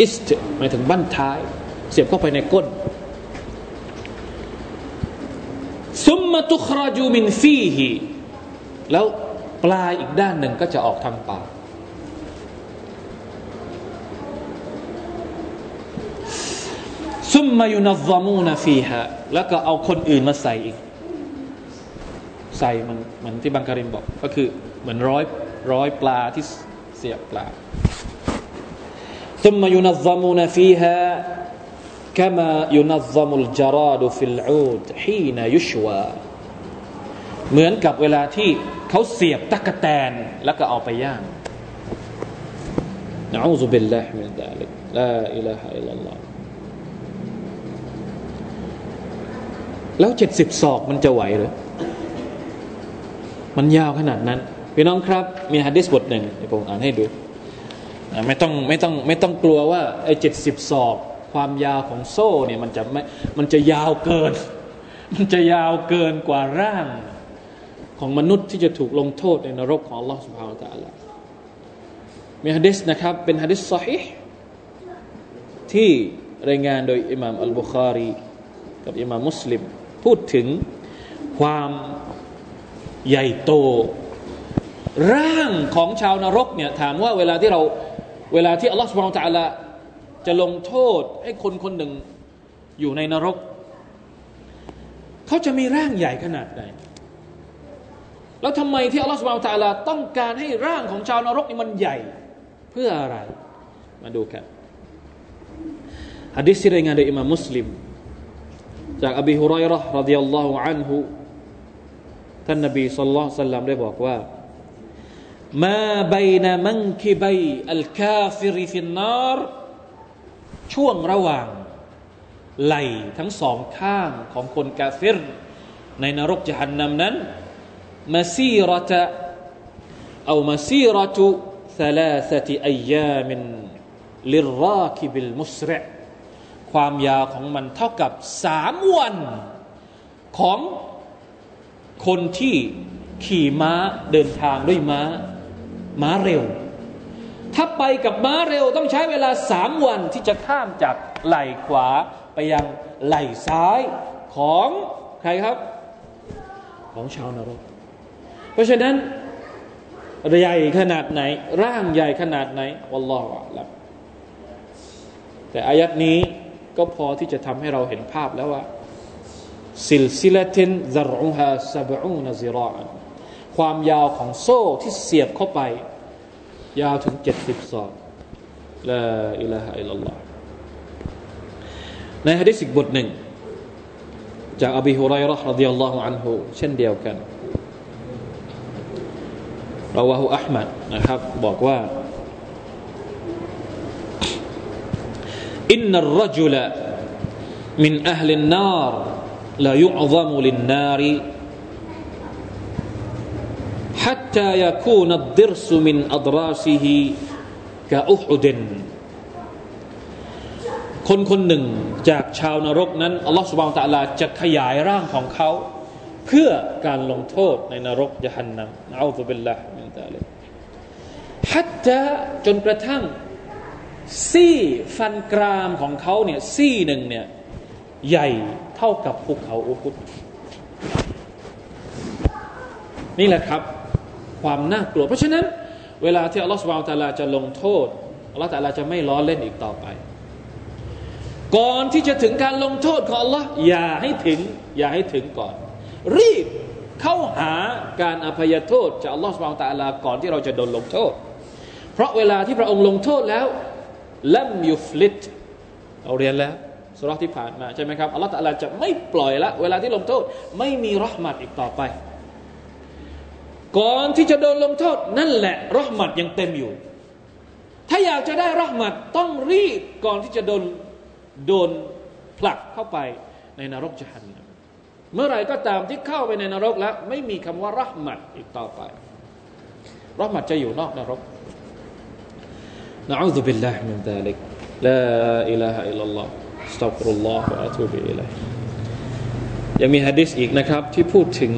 [SPEAKER 1] อิสต์หมายถึงบั้นท้าย เสียบเข้าไปในก้นซุมมาตุคราจูมินฟีฮีแล้วปลายอีกด้านหนึ่งก็จะออกทางปากซุมมายุนัซมูนฟีฮะแล้วก็เอาคนอื่นมาใส่อีก ใส่มันเหมือนที่บังการินบอกก็คือ เหมือนร้อยร้อยปลาที่เสียบปลาซุมมายุนัซมูนฟีฮะ كما ينظم الجراد في العود حين يشوى เหมือนกับเวลาที่เขาเสียบตะกแตนแล้วก็เอาไปย่างนะอูซุบิลลาฮิมินซาลิกลาอิลาฮะอิลลัลลอฮแล้วเจ็ดสิบศอกมันจะไหวหรือ มันยาวขนาดนั้น พี่น้องครับ มีฮะดิษบทหนึ่งผมอ่านให้ดู ไม่ต้องไม่ต้องไม่ต้องกลัวว่าไอ้เจ็ดสิบศอก ความยาวของโซ่เนี่ยมันจะไม่ มันจะยาวเกิน มันจะยาวเกินกว่าร่าง ของมนุษย์ที่จะถูกลงโทษในนรกของ Allah سبحانه และ تعالى มีฮะดิษนะครับ เป็นฮะดิษ صحيح ที่รายงานโดยอิหม่ามอัลบุคารีกับอิหม่ามมุสลิมพูดถึงความใหญ่โต ร่างของชาวนรกเนี่ยถามว่าเวลาที่เราเวลาที่อัลลอฮฺสุบานตะละจะลงโทษให้คนคนหนึ่งอยู่ในนรก เขาจะมีร่างใหญ่ขนาดไหนแล้วทำไมที่อัลลอฮฺสุบานตะละต้องการให้ร่างของชาวนรกนี่มันใหญ่เพื่ออะไร มาดูกันฮะดิษที่รายงานโดยอิมามมุสลิม จากอบีฮุไรร์รดิยัลลอฮุอันฮุท่านนบีสัลลัลลอฮุซัลลัมได้บอกว่า ما بين منكبي الكافر في النارช่วงระหว่างไหล่ทั้งสองข้างของคนกาฟิรในนรกญะฮันนัมนั้นมาซีรตะเอามาซีรตุสลาสติอียามินลิราคิบิลมุสรความยาวของมันเท่ากับสามวันของคนที่ขี่ม้าเดินทางด้วยม้า ม้าเร็ว ถ้าไปกับม้าเร็วต้องใช้เวลาสามวันที่จะข้ามจากไหล่ขวาไปยังไหล่ซ้ายของใครครับ ของชาวนรก เพราะฉะนั้นใหญ่ขนาดไหน ร่างใหญ่ขนาดไหนวัลลอฮฺอัลแต่อายัดนี้ก็พอที่จะทำให้เราเห็นภาพแล้วว่าซิลซิลตินซรอูฮาซาบอูนซิรอ ความยาวของโซ่ที่เสียบเข้าไป ยาวถึงเจ็ดสิบศอกลาإله إلا اللهในฮะดิษอีกบทหนึ่ง จากอบีฮุไรรอห์รดิยัลลอฮุอันฮุเช่นเดียวกันราวะฮุอัลมัดนะครับ บอกว่าإن الرجل من أهل النار ليعظم للنار حتى يكون الضرس من أضراسهกอุฮุเดนคนคนหนึ่งจากชาวนรกนั้นอัลลอฮฺสุบานตะลาจะขยายร่างของเขา เพื่อการลงโทษในนรกยะหันนำเอาตัวเป็นละมินตาเลยฮัตตะจนกระทั่ง ซี่ฟันกรามของเขาเนี่ยซี่หนึ่งเนี่ยใหญ่เท่ากับภูเขาอุคุตนี่แหละครับ ความน่ากลัว เพราะฉะนั้น เวลาที่อัลลอฮฺสุบานตะลาจะลงโทษอัลลอฮฺตะลาจะไม่ล้อเล่นอีกต่อไป ก่อนที่จะถึงการลงโทษของอัลลอฮ์อย่าให้ถึง อย่าให้ถึงก่อน รีบเข้าหาการอภัยโทษจากอัลลอฮฺสุบานตะลาก่อนที่เราจะโดนลงโทษ เพราะเวลาที่พระองค์ลงโทษแล้วลัมยุฟลิตเราเรียนแล้วสุรที่ผ่านมาใช่ไหมครับอัลลอฮฺตะลาจะไม่ปล่อยละเวลาที่ลงโทษ ไม่มีรหมัดอีกต่อไป ก่อนที่จะโดนลงโทษนั่นแหละรหมัดยังเต็มอยู่ ถ้าอยากจะได้รหมัดต้องรีบก่อนที่จะโดนโดนผลักเข้าไปในนรกจันทร์เมื่อไหร่ก็ตามที่เข้าไปในนรกแล้ว ไม่มีคำว่ารหมัดอีกต่อไปรหมัดจะอยู่นอกนรกนะอูซุบิลลาฮิมินซาลิกลาอิลาฮะอิลลัลลอฮ์أستغفر الله وأتوب إليهยังมีฮะดิษอีกนะครับที่พูดถึง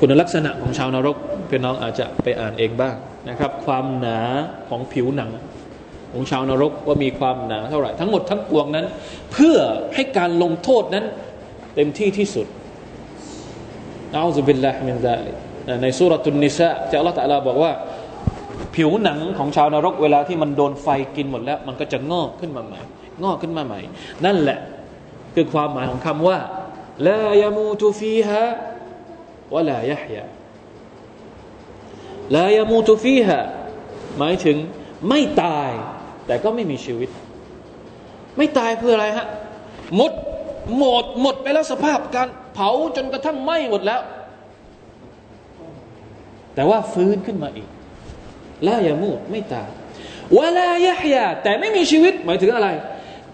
[SPEAKER 1] คุณลักษณะของชาวนรกพี่น้องอาจจะไปอ่านเองบ้างนะครับ ความหนาของผิวหนัง ของชาวนรกว่ามีความหนาเท่าไหร่ ทั้งหมดทั้งปวงนั้น เพื่อให้การลงโทษนั้น เต็มที่ที่สุดوالعياذ بالله من ذلكในสุรตุนนิสะที่อัลลอฮฺ تعالىบอกว่า ผิวหนังของชาวนรกเวลาที่มันโดนไฟกินหมดแล้ว มันก็จะงอกขึ้นมาใหม่ งอกขึ้นมาใหม่ นั่นแหละคือความหมายของคำว่าลายมูตุฟีฮะ วะลายะฮยาลายมูตุฟีฮะหมายถึงไม่ตาย แต่ก็ไม่มีชีวิต ไม่ตายเพื่ออะไรฮะหมดหมดหมดไปแล้วสภาพการเผาจนกระทั่งไหม้หมดแล้ว แต่ว่าฟื้นขึ้นมาอีกลายามูดไม่ตายวลายะฮยาแต่ไม่มีชีวิตหมายถึงอะไร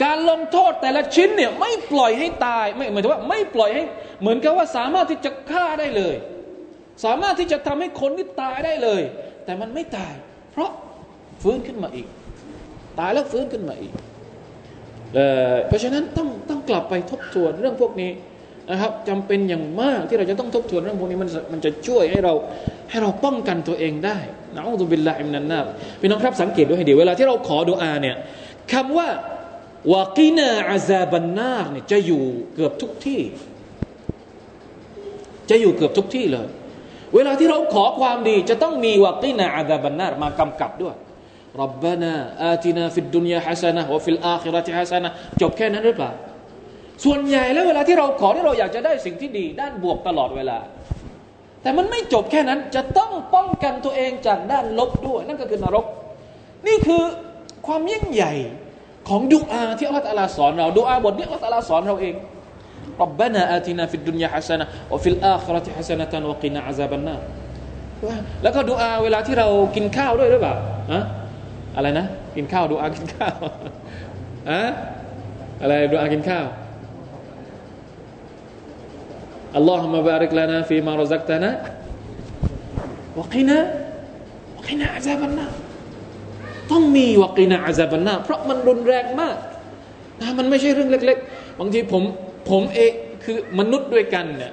[SPEAKER 1] การลงโทษแต่ละชิ้นเนี่ยไม่ปล่อยให้ตายไม่เหมายถึงว่าไม่ปล่อยให้ เหมือนกับว่าสามารถที่จะฆ่าได้เลย สามารถที่จะทำให้คนที่ตายได้เลย แต่มันไม่ตาย เพราะฟื้นขึ้นมาอีก ตายแล้วฟื้นขึ้นมาอีกเพราะฉะนั้นต้องต้องกลับไปทบทวนเรื่องพวกนี้นะครับจำเป็นอย่างมากที่เราจะต้องทบทวนเรื่องพวกนี้มันมันจะช่วยให้เราให้เราป้องกันตัวเองได้نعوذ بالله من النارพี่น้องครับสังเกตดูให้ดีเวลาที่เราขอดุอาเนี่ยคำว่า وقنا عذاب النارเนี่ยจะอยู่เกือบทุกที่ จะอยู่เกือบทุกที่เลย เวลาที่เราขอความดี จะต้องมีوقنا عذاب النارมากำกับด้วยربنا آتنا في الدنيا حسنة وفي الآخرة حسنةจบแค่นั้นหรือเปล่า ส่วนใหญ่แล้วเวลาที่เราขอที่เราอยากจะได้สิ่งที่ดี ด้านบวกตลอดเวลา แต่มันไม่จบแค่นั้นจะต้องป้องกันตัวเองจากด้านลบด้วย นั่นก็คือนรก นี่คือความยิ่งใหญ่ ของดุอาที่อัลลอฮฺลาสอนเราดุอาบทนี้อัลลอฮฺลาสอนเราเองรับบานาอาตินาฟิดดุนยาฮัสนะวฟิลอาคราติฮัสนะตันวกินาอาซาบันนาแล้วก็ดูอาเวลาที่เรากินข้าวด้วยหรือเปล่าอะอะไรนะ กินข้าวดูอากินข้าวอะอะไรดูอากินข้าวอัลลอฮฺมะบาริกลานาฟีมารซักตานะวกินาวกินาอาซาบันนา ต้องมีวกินาอาซาบันนาเพราะมันรุนแรงมากนะมันไม่ใช่เรื่องเล็ก ๆ บางทีผมผมเองคือมนุษย์ด้วยกันเนี่ย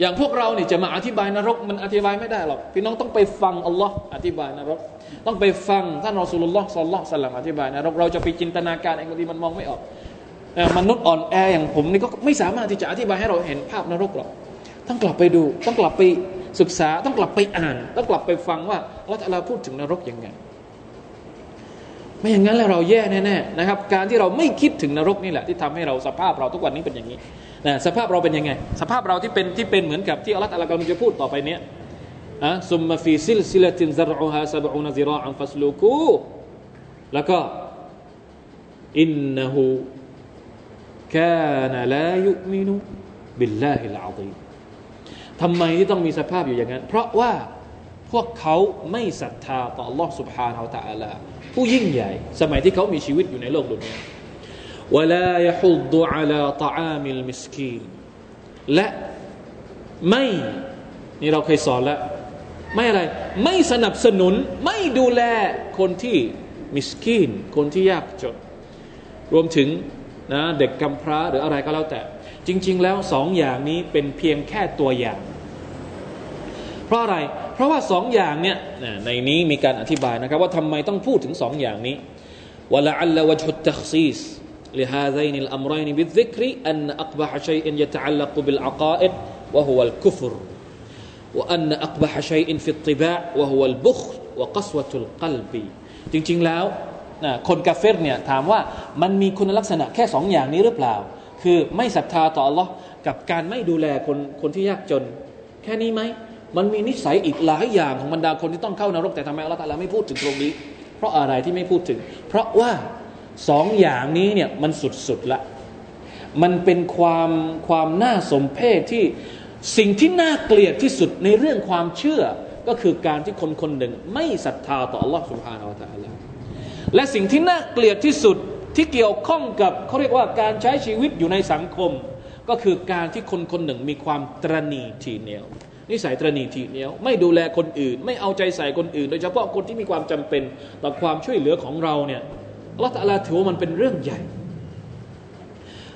[SPEAKER 1] อย่างพวกเราเนี่ยจะมาอธิบายนรกมันอธิบายไม่ได้หรอกพี่น้องต้องไปฟังอัลลอฮ์อธิบายนรก ต้องไปฟังท่านรอสูลุลลอฮ์สัลลัลสลัมอธิบายนรกเราจะไปจินตนาการเองบางทีมันมองไม่ออกมนุษย์อ่อนแออย่างผมนี่ก็ไม่สามารถที่จะอธิบายให้เราเห็นภาพนรกหรอกต้องกลับไปดู ต้องกลับไปศึกษาต้องกลับไปอ่าน ต้องกลับไปฟังว่าอัลลอฮฺพูดถึงนรกยังไง ไม่อย่างนั้นแล้วเราแย่แน่ๆนะครับ การที่เราไม่คิดถึงนรกนี่แหละที่ทำให้เราสภาพเราทุกวันนี้เป็นอย่างนี้นะสภาพเราเป็นยังไง สภาพเราที่เป็นที่เป็นเหมือนกับที่อัลลอฮฺอัลลอฮฺจะพูดต่อไปเนี้ยอะ ثم في سلسلة ذرعها سبعون ذراعا فاسلكوهแล้วก็إنه كان لا يؤمن بالله العظيمทำไมที่ต้องมีสภาพอยู่อย่างนั้น เพราะว่า พวกเขาไม่ศรัทธาต่อ Allah سبحانه และ تعالى ผู้ยิ่งใหญ่ สมัยที่เขามีชีวิตอยู่ในโลกดุนยา ولا يحض على طعام المسكين และไม่นี่เราเคยสอนแล้ว ไม่อะไร ไม่สนับสนุน ไม่ดูแลคนที่ มิสกีน คนที่ยากจน รวมถึงนะเด็กกำพร้าหรืออะไรก็แล้วแต่ จริง ๆ แล้วสองอย่างนี้เป็นเพียงแค่ตัวอย่าง เพราะอะไร เพราะว่าสองอย่างเนี่ยในนี้มีการอธิบายนะครับ ว่าทำไมต้องพูดถึงสองอย่างนี้วะละอัลละวะจุดตักซีส لهذين الأمرين بالذكر أن أقبح شيء يتعلق بالعقائد وهو الكفر وأن أقبح شيء في الطباع وهو البخل وقسوة القلب จริงๆแล้วคนกาเฟรเนี่ยถามว่ามันมีคุณลักษณะแค่สองอย่างนี้หรือเปล่า คือไม่ศรัทธาต่อ Allah กับการไม่ดูแลคนคนที่ยากจน แค่นี้ไหม มันมีนิสัยอีกหลายอย่างของบรรดาคนที่ต้องเข้านรกแต่ทำไมอัลลอฮฺไม่พูดถึงตรงนี้ เพราะอะไรที่ไม่พูดถึง เพราะว่าสองอย่างนี้เนี่ยมันสุดๆละ มันเป็นความความน่าสมเพชที่สิ่งที่น่าเกลียดที่สุดในเรื่องความเชื่อ ก็คือการที่คนคนหนึ่งไม่ศรัทธาต่อ Allah سبحانه และ تعالى และสิ่งที่น่าเกลียดที่สุดที่เกี่ยวข้องกับเขาเรียกว่าการใช้ชีวิตอยู่ในสังคม ก็คือการที่คนคนหนึ่งมีความตรณีทีเหนียว นิสัยตรณีทีเหนียว ไม่ดูแลคนอื่น ไม่เอาใจใส่คนอื่น โดยเฉพาะคนที่มีความจำเป็นต่อความช่วยเหลือของเราเนี่ยอัลลอฮฺตะลาถือว่ามันเป็นเรื่องใหญ่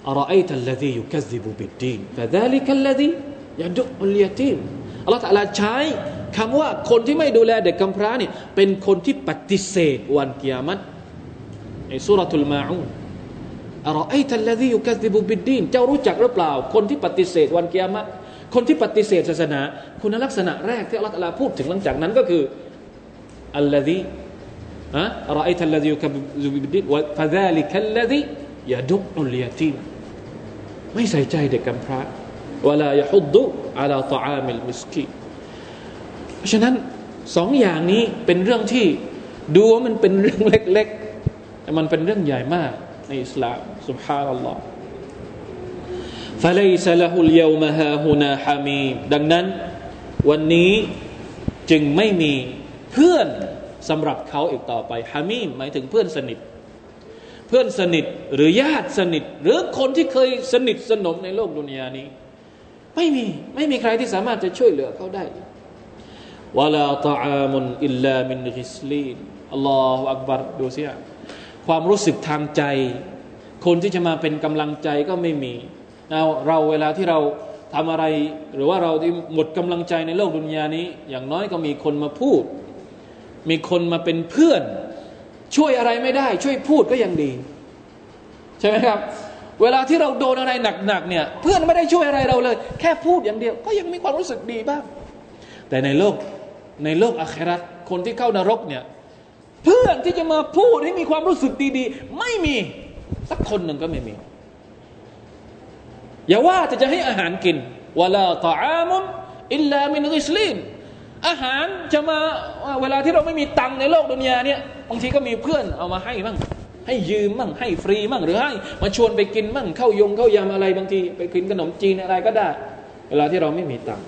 [SPEAKER 1] อารอไอตัลลดียุคัซิบุบิดดีนฟะดาลิกัลลดียาดุอุลยตีมอัลลอฮฺตะลาใช้คำว่าคนที่ไม่ดูแลเด็กกำพร้าเนี่ยเป็นคนที่ปฏิเสธวันกิยามัตในสุรทูลมาอูนอารอไอตัลลดียุคัซิบุบิดดีนเจ้ารู้จักหรือเปล่า คนที่ปฏิเสธวันกิยามัต คนที่ปฏิเสธศาสนา คุณลักษณะแรกที่อัลลอฮฺพูดถึงหลังจากนั้นก็คืออัลลอฮีอะรอไอทัลลอฮียุคบิบิดิวะฟะซาลิกัลลอฮียาดุอุลยาตีมไม่ใส่ใจเด็กกำพร้าวลายฮุดดุอัลาตออามิลมิสกีฉะนั้นสองอย่างนี้เป็นเรื่องที่ดูว่ามันเป็นเรื่องเล็ก ๆ แต่มันเป็นเรื่องใหญ่มากในอิสลามสุบฮานัลลอฮ์ فليس له اليوم ها هنا حميم ดังนั้นวันนี้จึงไม่มีเพื่อนสำหรับเขาอีกต่อไปฮามีมหมายถึงเพื่อนสนิท เพื่อนสนิทหรือญาติสนิท หรือคนที่เคยสนิทสนมในโลกดุนยานี้ ไม่มีไม่มีใครที่สามารถจะช่วยเหลือเขาได้วลาตอามุนอิลลามินริสลีนอัลลอฮฺอักบารดูสิความรู้สึกทางใจ คนที่จะมาเป็นกำลังใจก็ไม่มี เราเราเวลาที่เราทำอะไร หรือว่าเราที่หมดกำลังใจในโลกดุนยานี้ อย่างน้อยก็มีคนมาพูด มีคนมาเป็นเพื่อน ช่วยอะไรไม่ได้ ช่วยพูดก็ยังดี ใช่ไหมครับ เวลาที่เราโดนอะไรหนักๆเนี่ย เพื่อนไม่ได้ช่วยอะไรเราเลย แค่พูดอย่างเดียว ก็ยังมีความรู้สึกดีบ้าง แต่ในโลกในโลกอาคราคนที่เข้านรกเนี่ยเพื่อนที่จะมาพูดให้มีความรู้สึกดีๆ ไม่มีสักคนหนึ่งก็ไม่มี อย่าว่าจะจะให้อาหารกินวลาตออามุนอิลลามินอิสลินอาหารจะมาเวลาที่เราไม่มีตังในโลกดุนยาเนี่ยบางทีก็มีเพื่อนเอามาให้บ้างให้ยืมบ้างให้ฟรีบ้างหรือให้มาชวนไปกินบ้างเข้ายงเข้ายำอะไรบางที ไปกินขนมจีนอะไรก็ได้ เวลาที่เราไม่มีตัง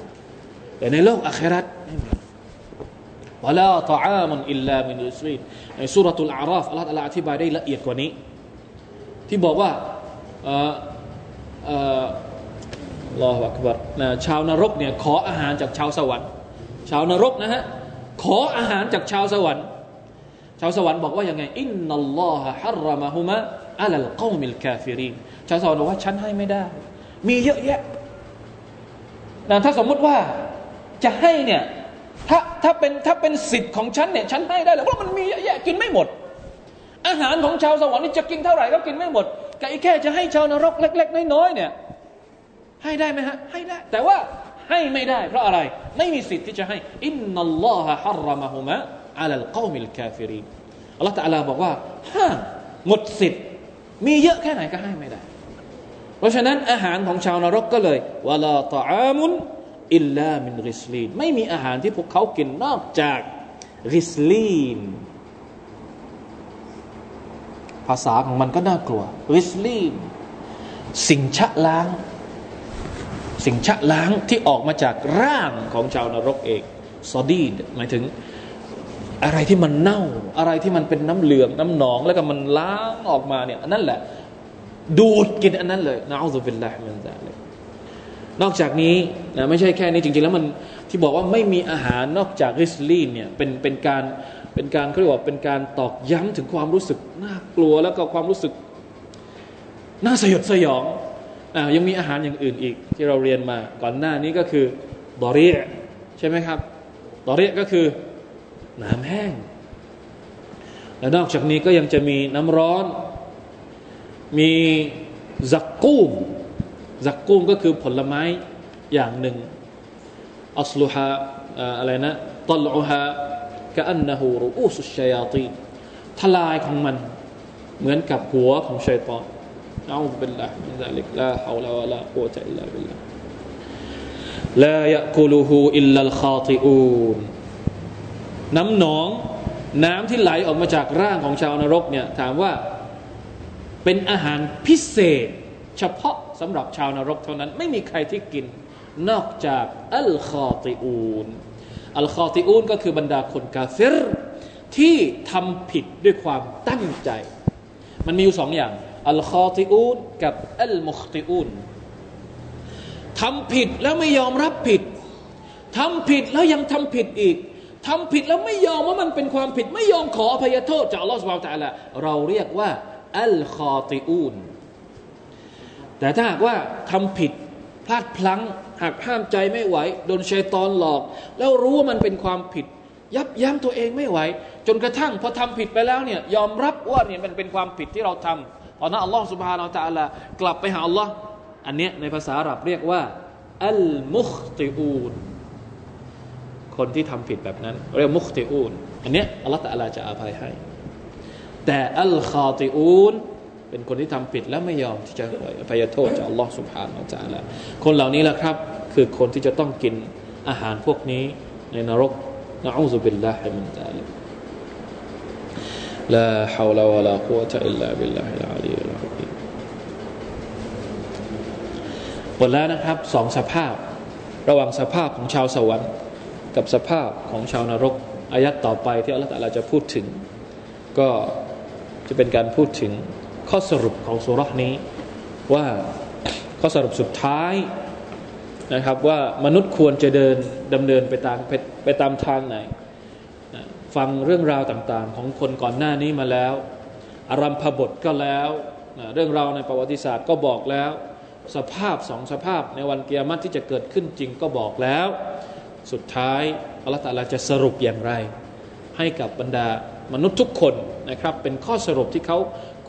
[SPEAKER 1] แต่ในโลกอาคิเราะฮฺไม่มีوَلَا طَعَامٌ إِلَّا مِنْ غِسْلِينٍในسورة الأعرافอัลลอฮฺอธิบายได้ละเอียดกว่านี้ ที่บอกว่า เอ่อเอ่อลอฮฺอักบัรนะชาวนรกเนี่ยขออาหารจากชาวสวรรค์ ชาวนรกนะฮะขออาหารจากชาวสวรรค์ ชาวสวรรค์บอกว่ายังไงإن الله حرمهما على القوم الكافرينชาวสวรรค์บอกว่าฉันให้ไม่ได้ มีเยอะแยะนะถ้าสมมุติว่าจะให้เนี่ยถ้าถ้าเป็นถ้าเป็นสิทธิ์ของฉันเนี่ยฉันให้ได้แล้วเพราะมันมีเยอะแยะกินไม่หมด อาหารของชาวสวรรค์นี่จะกินเท่าไหร่ก็กินไม่หมด ก็อีแค่จะให้ชาวนรกเล็ก ๆ น้อยๆเนี่ย ให้ได้ไหมฮะ ให้ได้ แต่ว่าให้ไม่ได้ เพราะอะไร ไม่มีสิทธิ์ที่จะให้ إن الله حرمهما على القوم الكافرينอัลลอฮฺตะลาบอกว่าห้าหมดสิทธิ์ มีเยอะแค่ไหนก็ให้ไม่ได้ เพราะฉะนั้นอาหารของชาวนรกก็เลยวลาตอามุนอิลลามินริสลีนไม่มีอาหารที่พวกเขากินนอกจากริสลีน ภาษาของมันก็น่ากลัวริสลีนสิ่งชะล้าง สิ่งชะล้างที่ออกมาจากร่างของชาวนรกเองซอดีดหมายถึงอะไรที่มันเน่า อะไรที่มันเป็นน้ำเหลือง น้ำหนอง แล้วก็มันล้างออกมาเนี่ยอันนั้นแหละ ดูดกินอันนั้นเลยนะอัลลอฮฺเป็นละมันจะเลยนอกจากนี้นะไม่ใช่แค่นี้จริง ๆ แล้วมันที่บอกว่าไม่มีอาหารนอกจากริสลีนเนี่ยเป็นเป็นการ เป็นการเขาเรียกว่าเป็นการตอกย้ำถึงความรู้สึกน่ากลัวแล้วก็ความรู้สึกน่าสยดสยองอ่ายังมีอาหารอย่างอื่นอีก ที่เราเรียนมาก่อนหน้านี้ก็คือضريع ใช่ไหมครับ ضريع ก็คือหนามแห้ง และนอกจากนี้ก็ยังจะมีน้ำร้อน มี زقوم زقوم ก็คือผลไม้อย่างหนึ่งأصلها อะไรนะ طلعها كأنه رؤوس الشياطين ทลายของมัน เหมือนกับหัวของชัยตอนأعوذ بالله من ذلك لا حول ولا قوة إلا باللهลายะกุลูฮูอิลลัลคาติอูนน้ำหนอง น้ำที่ไหลออกมาจากร่างของชาวนรกเนี่ย ถามว่าเป็นอาหารพิเศษ เฉพาะสำหรับชาวนรกเท่านั้น ไม่มีใครที่กิน นอกจากอัลคอติอูน อัลคอติอูนก็คือบรรดาคนกาเฟรที่ทำผิดด้วยความตั้งใจ มันมีอยู่สองอย่าง อัลคอติอูนกับอัลมุคติอูนทำผิดแล้วไม่ยอมรับผิดทำผิดแล้วยังทำผิดอีกทำผิดแล้วไม่ยอมว่ามันเป็นความผิด ไม่ยอมขออภัยโทษจากอัลลอฮฺสุบไบร์ตะละเราเรียกว่าอัลคอติอูนแต่ถ้าหากว่าทำผิด ลาดพลั้งหากห้ามใจไม่ไหวโดนชัยตอนหลอก แล้วรู้ว่ามันเป็นความผิด ยับยั้งตัวเองไม่ไหว จนกระทั่งพอทำผิดไปแล้วเนี่ยยอมรับว่าเนี่ยมันเป็นความผิดที่เราทำตอนนั้นอัลลอฮฺ سبحانه وتعالى กลับไปหาอัลลอฮ์อันเนี้ยในภาษาอาหรับเรียกว่าالمخطئون คนที่ทำผิดแบบนั้น เรียกمخطئون อันเนี้ยอัลลอฮฺ تعالى จะอภัยให้ แต่الخاطئون เป็นคนที่ทำผิดและไม่ยอมที่จะอภัยโทษจากอัลลอฮฺ سبحانه وتعالى คนเหล่านี้แหละครับ คือคนที่จะต้องกินอาหารพวกนี้ในนรกنعوذ بالله من ذلكลาฮาวลาวะลากุวะตะอิลลาบิลลาฮิลอาลีลฮะหมดแล้วนะครับสองสภาพ ระหว่างสภาพของชาวสวรรค์ กับสภาพของชาวนรกอายัดต่อไปที่อัลลอฮฺจะพูดถึง ก็จะเป็นการพูดถึง ข้อสรุปของสุรษนี้ว่าข้อสรุปสุดท้ายนะครับว่ามนุษย์ควรจะเดินดำเนินไปตามไปตามทางไหน ฟังเรื่องราวต่างๆ ของคนก่อนหน้านี้มาแล้ว อารัมพบทก็แล้วเรื่องราวในประวัติศาสตร์ก็บอกแล้ว สภาพสองสภาพในวันเกียรติที่จะเกิดขึ้นจริงก็บอกแล้ว สุดท้ายอัลลอฮฺตาลาจะสรุปอย่างไร ให้กับบรรดามนุษย์ทุกคนนะครับเป็นข้อสรุปที่เขา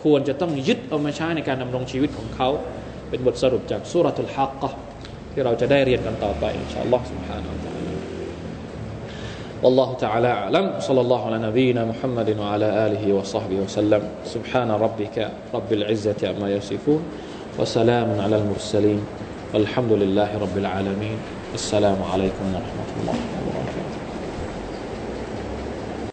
[SPEAKER 1] ควรจะต้องยึดเอามาใช้ในการดำรงชีวิตของเขา เป็นบทสรุปจากสุรทูลฮักกะที่เราจะได้เรียนกันต่อไปอินชาอัลลอฮ์ سبحانه และ تعالى والله تعالى أعلم صلى الله على نبينا محمد وعلى آله وصحبه وسلم سبحان ربك رب العزة عما يصفون وسلام على المرسلين والحمد لله رب العالمين السلام عليكم ورحمة الله وبركاته